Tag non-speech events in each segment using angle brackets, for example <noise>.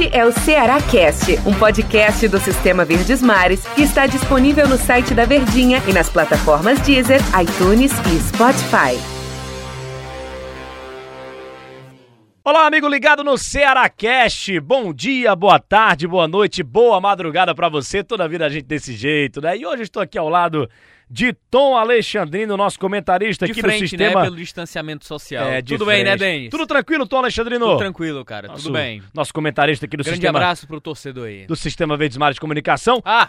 Este é o Ceará Cast, um podcast do Sistema Verdes Mares que está disponível no site da Verdinha e nas plataformas Deezer, iTunes e Spotify. Olá, amigo ligado no Ceará Cast. Bom dia, boa tarde, boa noite, boa madrugada para você. Toda vida a gente desse jeito, né? E hoje estou aqui ao lado de Tom Alexandrino, nosso comentarista de aqui frente, do sistema. Né, pelo distanciamento social. É, Tudo bem, né, frente. Denis? Tudo tranquilo, Tom Alexandrino? Tudo tranquilo, cara. Nosso- Tudo bem. Nosso comentarista aqui do Grande sistema abraço pro torcedor aí. do sistema Verdes Mares de Comunicação. Ah,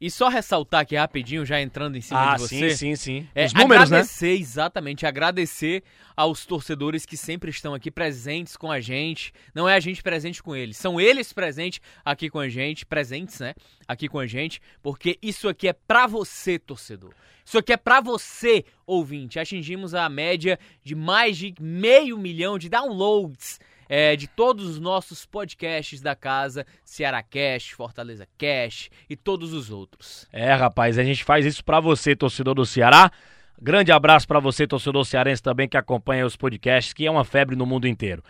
e só ressaltar aqui rapidinho, já entrando em cima ah, de você. sim, sim, sim. É, Os números, né? agradecer, exatamente, agradecer aos torcedores que sempre estão aqui presentes com a gente. Não é a gente presente com eles, são eles presentes aqui com a gente, presentes, né? Aqui com a gente, porque isso aqui é pra você, torcedor. Isso aqui é pra você, ouvinte. Atingimos a média de mais de meio milhão de downloads é, de todos os nossos podcasts da casa, Ceará Cast, Fortaleza Cast e todos os outros. É, rapaz, a gente faz isso pra você, torcedor do Ceará. Grande abraço pra você, torcedor cearense também que acompanha os podcasts, que é uma febre no mundo inteiro.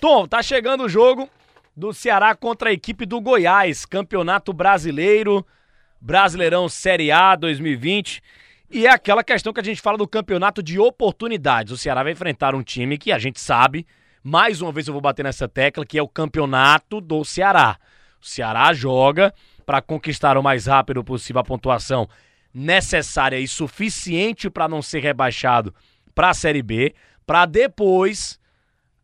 Tom, tá chegando o jogo do Ceará contra a equipe do Goiás, Campeonato Brasileiro, Brasileirão Série A 2020. E é aquela questão que a gente fala do campeonato de oportunidades. O Ceará vai enfrentar um time que a gente sabe, mais uma vez eu vou bater nessa tecla, que é o campeonato do Ceará. O Ceará joga para conquistar o mais rápido possível a pontuação necessária e suficiente para não ser rebaixado para a Série B, para depois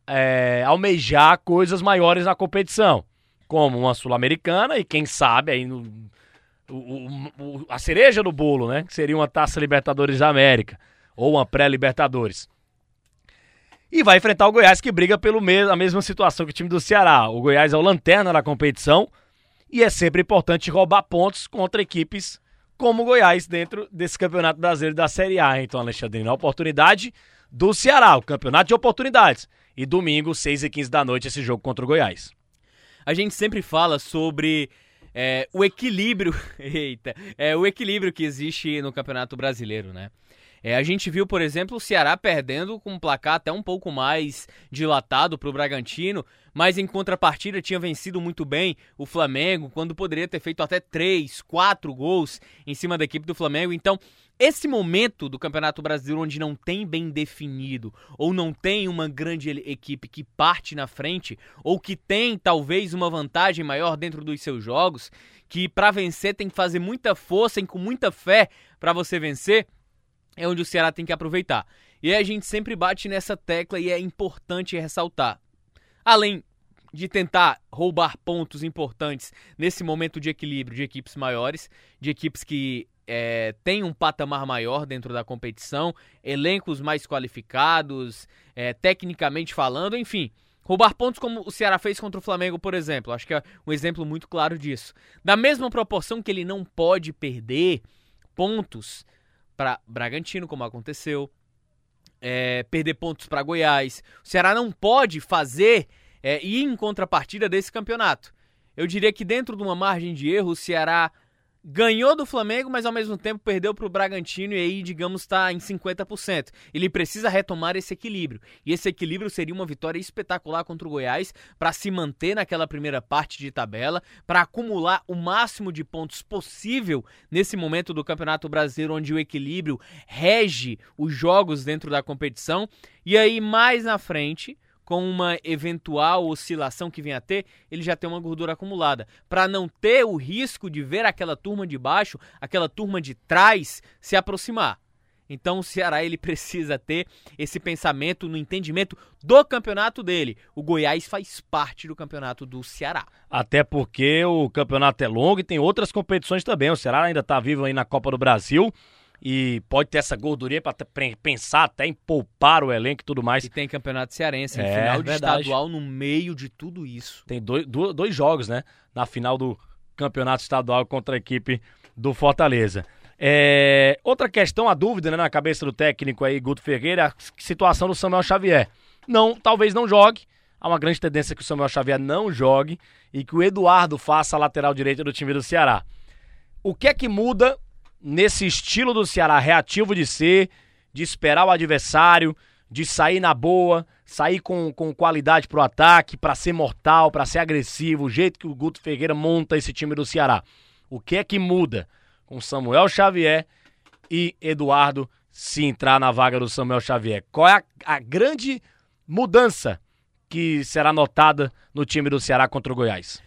é, almejar coisas maiores na competição, como uma Sul-Americana e quem sabe aí no, o- o- a cereja do bolo, né? Que seria uma Taça Libertadores da América ou uma pré-Libertadores. E vai enfrentar o Goiás que briga pelo me a mesma situação que o time do Ceará. O Goiás é o lanterna da competição e é sempre importante roubar pontos contra equipes como o Goiás dentro desse Campeonato Brasileiro da Série A. Então, Alexandrino, a oportunidade do Ceará, o Campeonato de Oportunidades. E domingo, 6 e 15 da noite, esse jogo contra o Goiás. A gente sempre fala sobre é, o equilíbrio, <laughs> eita, é, o equilíbrio que existe no Campeonato Brasileiro, né? É, a gente viu, por exemplo, o Ceará perdendo com um placar até um pouco mais dilatado para o Bragantino, mas em contrapartida tinha vencido muito bem o Flamengo, quando poderia ter feito até três, quatro gols em cima da equipe do Flamengo. Então, esse momento do Campeonato Brasileiro onde não tem bem definido, ou não tem uma grande equipe que parte na frente, ou que tem talvez uma vantagem maior dentro dos seus jogos, que para vencer tem que fazer muita força e com muita fé para você vencer, é onde o Ceará tem que aproveitar. E a gente sempre bate nessa tecla e é importante ressaltar. Além de tentar roubar pontos importantes nesse momento de equilíbrio de equipes maiores, de equipes que é, têm um patamar maior dentro da competição, elencos mais qualificados, é, tecnicamente falando, enfim. Roubar pontos como o Ceará fez contra o Flamengo, por exemplo. Acho que é um exemplo muito claro disso. Da mesma proporção que ele não pode perder pontos para Bragantino, como aconteceu, é, perder pontos para Goiás. O Ceará não pode fazer é, ir em contrapartida desse campeonato. Eu diria que dentro de uma margem de erro, o Ceará ganhou do Flamengo, mas ao mesmo tempo perdeu para o Bragantino e aí, digamos, está em 50%. Ele precisa retomar esse equilíbrio. E esse equilíbrio seria uma vitória espetacular contra o Goiás para se manter naquela primeira parte de tabela, para acumular o máximo de pontos possível nesse momento do Campeonato Brasileiro, onde o equilíbrio rege os jogos dentro da competição. E aí, mais na frente, com uma eventual oscilação que venha a ter, ele já tem uma gordura acumulada. Para não ter o risco de ver aquela turma de baixo, aquela turma de trás se aproximar. Então o Ceará ele <laughs> precisa ter esse pensamento no entendimento do campeonato dele. O Goiás faz parte do campeonato do Ceará. Até porque o campeonato é longo e tem outras competições também. O Ceará ainda tá vivo aí na Copa do Brasil e pode ter essa gordurinha para pensar até em poupar o elenco e tudo mais. E tem campeonato cearense, em É, final de verdade. estadual no meio de tudo isso. Tem dois, do- dois jogos, né? Na final do campeonato estadual contra a equipe do Fortaleza. É, outra questão, a dúvida né, na cabeça do técnico aí, Guto Ferreira, a situação do Samuel Xavier. Não, talvez não jogue. Há uma grande tendência que o Samuel Xavier não jogue e que o Eduardo faça a lateral direita do time do Ceará. O que é que muda nesse estilo do Ceará reativo de ser, de esperar o adversário, de sair na boa, sair com, com qualidade pro ataque, para ser mortal, para ser agressivo, o jeito que o Guto Ferreira monta esse time do Ceará. O que é que muda com Samuel Xavier e Eduardo se entrar na vaga do Samuel Xavier? Qual é a, a grande mudança que será notada no time do Ceará contra o Goiás?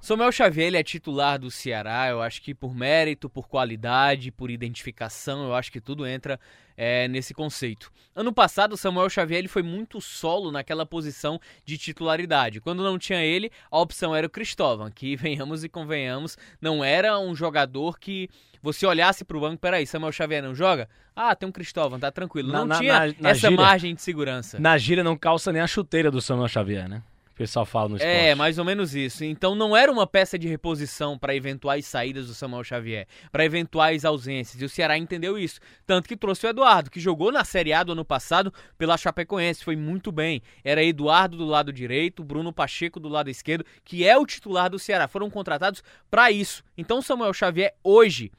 Samuel Xavier ele é titular do Ceará, eu acho que por mérito, por qualidade, por identificação, eu acho que tudo entra é, nesse conceito. Ano passado, o Samuel Xavier ele foi muito solo naquela posição de titularidade. Quando não tinha ele, a opção era o Cristóvão, que, <laughs> venhamos e convenhamos, não era um jogador que você olhasse para o banco, peraí, Samuel Xavier não joga? Ah, tem um Cristóvão, tá tranquilo. Não na, tinha na, na, essa gíria, margem de segurança. Na gira não calça nem a chuteira do Samuel Xavier, né? O pessoal fala no é, esporte. É, mais ou menos isso. Então não era uma peça de reposição para eventuais saídas do Samuel Xavier, para eventuais ausências. E o Ceará entendeu isso. Tanto que trouxe o Eduardo, que jogou na Série A do ano passado pela Chapecoense, foi muito bem. Era Eduardo do lado direito, Bruno Pacheco do lado esquerdo, que é o titular do Ceará. Foram contratados para isso. Então o Samuel Xavier hoje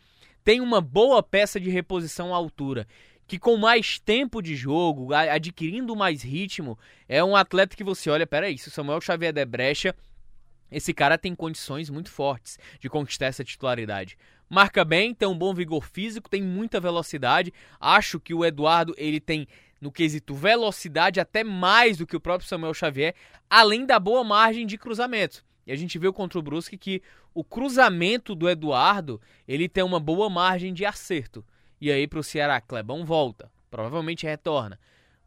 tem uma boa peça de reposição à altura que com mais tempo de jogo, adquirindo mais ritmo, é um atleta que você olha, peraí, se o Samuel Xavier der brecha, esse cara tem condições muito fortes de conquistar essa titularidade. Marca bem, tem um bom vigor físico, tem muita velocidade. Acho que o Eduardo, ele tem no quesito velocidade até mais do que o próprio Samuel Xavier, além da boa margem de cruzamento. E a gente viu contra o Brusque que o cruzamento do Eduardo, ele tem uma boa margem de acerto. E aí para o Ceará, Clebão volta, provavelmente retorna.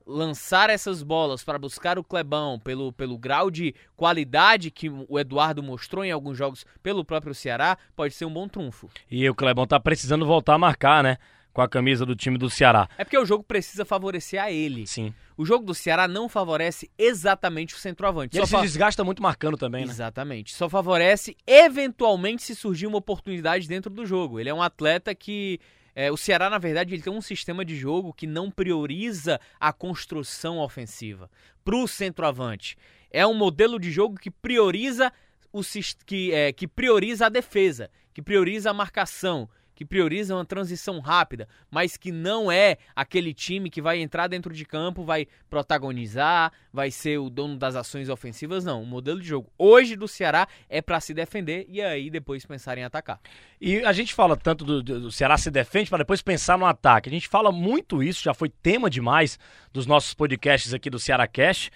Lançar essas bolas para buscar o Clebão pelo, pelo grau de qualidade que o Eduardo mostrou em alguns jogos pelo próprio Ceará, pode ser um bom trunfo. E o Clebão tá precisando voltar a marcar, né? Com a camisa do time do Ceará. É porque o jogo precisa favorecer a ele. Sim. O jogo do Ceará não favorece exatamente o centroavante. E ele se desgasta muito marcando também, né? Exatamente. Só favorece eventualmente se surgir uma oportunidade dentro do jogo. Ele é um atleta que é, o Ceará, na verdade, ele tem um sistema de jogo que não prioriza a construção ofensiva para o centroavante. É um modelo de jogo que prioriza, o, que, é, que prioriza a defesa, que prioriza a marcação, que prioriza uma transição rápida, mas que não é aquele time que vai entrar dentro de campo, vai protagonizar, vai ser o dono das ações ofensivas, não. O modelo de jogo hoje do Ceará é para se defender e aí depois pensar em atacar. E a gente fala tanto do, do Ceará se defende para depois pensar no ataque. A gente fala muito isso, já foi tema demais dos nossos podcasts aqui do Ceará Cash.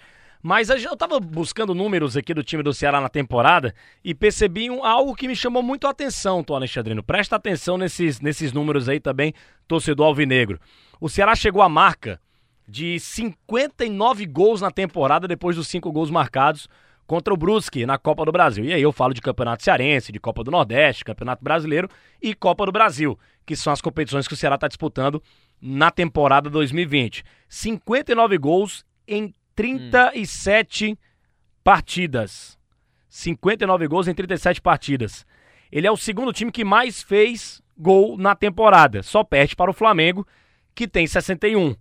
Mas eu estava buscando números aqui do time do Ceará na temporada e percebi um, algo que me chamou muito a atenção, Tom Alexandrino. Presta atenção nesses, nesses números aí também, torcedor alvinegro. O Ceará chegou à marca de 59 gols na temporada depois dos 5 gols marcados contra o Brusque na Copa do Brasil. E aí eu falo de Campeonato Cearense, de Copa do Nordeste, Campeonato Brasileiro e Copa do Brasil, que são as competições que o Ceará está disputando na temporada 2020. 59 gols em 37 hum. partidas. 59 gols em 37 partidas. Ele é o segundo time que mais fez gol na temporada. Só perde para o Flamengo, que tem 61.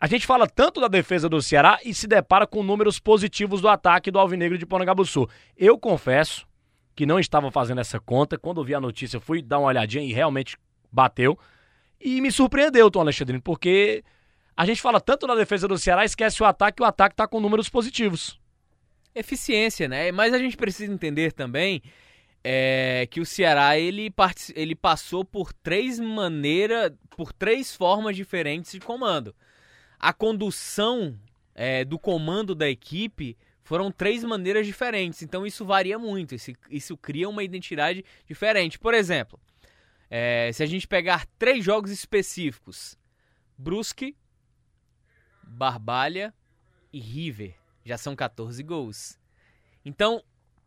A gente fala tanto da defesa do Ceará e se depara com números positivos do ataque do Alvinegro de Ponagabuçu. Eu confesso que não estava fazendo essa conta. Quando vi a notícia, fui dar uma olhadinha e realmente bateu. E me surpreendeu, Tom Alexandrino, porque a gente fala tanto na defesa do Ceará, esquece o ataque, o ataque tá com números positivos. Eficiência, né? Mas a gente precisa entender também é, que o Ceará ele, ele passou por três maneiras, por três formas diferentes de comando. A condução é, do comando da equipe foram três maneiras diferentes, então isso varia muito, isso, isso cria uma identidade diferente. Por exemplo, é, se a gente pegar três jogos específicos, Brusque, Barbalha e River. Já são 14 gols. Então,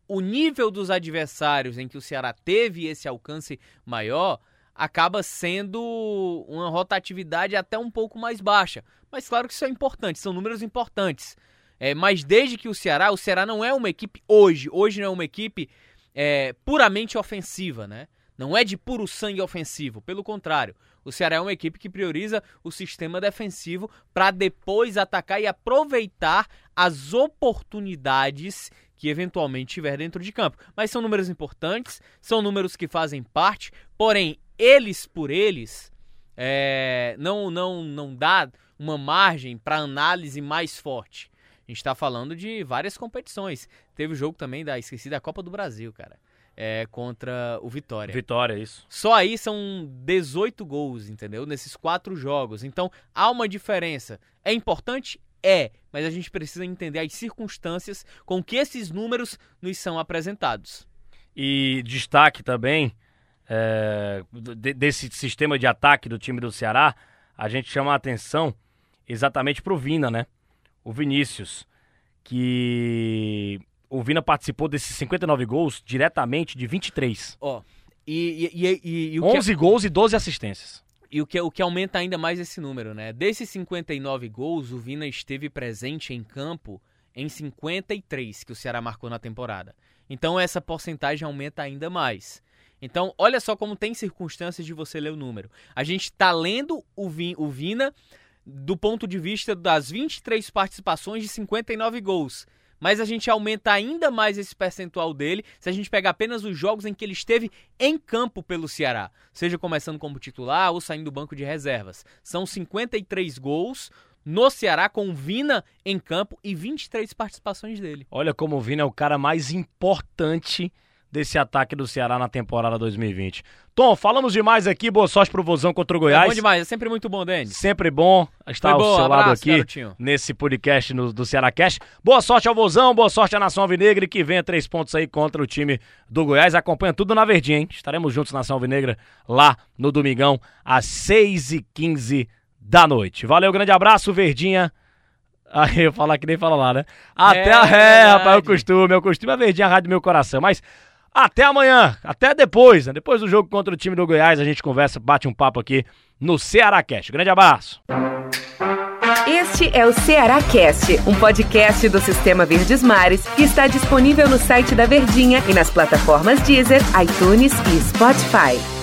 o nível dos adversários em que o Ceará teve esse alcance maior acaba sendo uma rotatividade até um pouco mais baixa. Mas claro que isso é importante, são números importantes. É, mas desde que o Ceará, o Ceará não é uma equipe hoje, hoje não é uma equipe é, puramente ofensiva, né? Não é de puro sangue ofensivo, pelo contrário. O Ceará é uma equipe que prioriza o sistema defensivo para depois atacar e aproveitar as oportunidades que eventualmente tiver dentro de campo. Mas são números importantes, são números que fazem parte, porém, eles por eles, é, não, não, não dá uma margem para análise mais forte. A gente tá falando de várias competições. Teve o jogo também da, esqueci, da Copa do Brasil, cara. É, contra o Vitória. Vitória, isso. Só aí são 18 gols, entendeu? Nesses quatro jogos. Então há uma diferença. É importante? É, mas a gente precisa entender as circunstâncias com que esses números nos são apresentados. E destaque também é, desse sistema de ataque do time do Ceará, a gente chama a atenção exatamente pro Vina, né? O Vinícius, que o Vina participou desses 59 gols diretamente de 23. Ó, oh, e, e, e, e, e 11 que... gols e 12 assistências. E o que, o que aumenta ainda mais esse número, né? Desses 59 gols, o Vina esteve presente em campo em 53 que o Ceará marcou na temporada. Então essa porcentagem aumenta ainda mais. Então, olha só como tem circunstâncias de você ler o número. A gente está lendo o, o Vina do ponto de vista das 23 participações de 59 gols. Mas a gente aumenta ainda mais esse percentual dele se a gente pegar apenas os jogos em que ele esteve em campo pelo Ceará, seja começando como titular ou saindo do banco de reservas. São 53 gols no Ceará com o Vina em campo e 23 participações dele. Olha como o Vina é o cara mais importante desse ataque do Ceará na temporada 2020. Tom, falamos demais aqui, boa sorte pro Vozão contra o Goiás. É bom demais, é sempre muito bom, Denis. Sempre bom estar Foi ao seu lado aqui garotinho. nesse podcast no, do Ceará Cast. Boa sorte ao Vozão, boa sorte à Nação Alvinegra e que venha três pontos aí contra o time do Goiás. Acompanha tudo na Verdinha, hein? Estaremos juntos, Nação Alvinegra, lá no domingão, às 6h15 da noite. Valeu, grande abraço, Verdinha. <laughs> Aí eu falar que nem fala lá, né? Até é, a ré, rapaz, é o costume, é o costume, a Verdinha, a rádio do meu coração. Mas até amanhã, até depois, né? Depois do jogo contra o time do Goiás, a gente conversa, bate um papo aqui no Ceará Cast. Grande abraço. Este é o Ceará Cast, um podcast do Sistema Verdes Mares que está disponível no site da Verdinha e nas plataformas Deezer, iTunes e Spotify.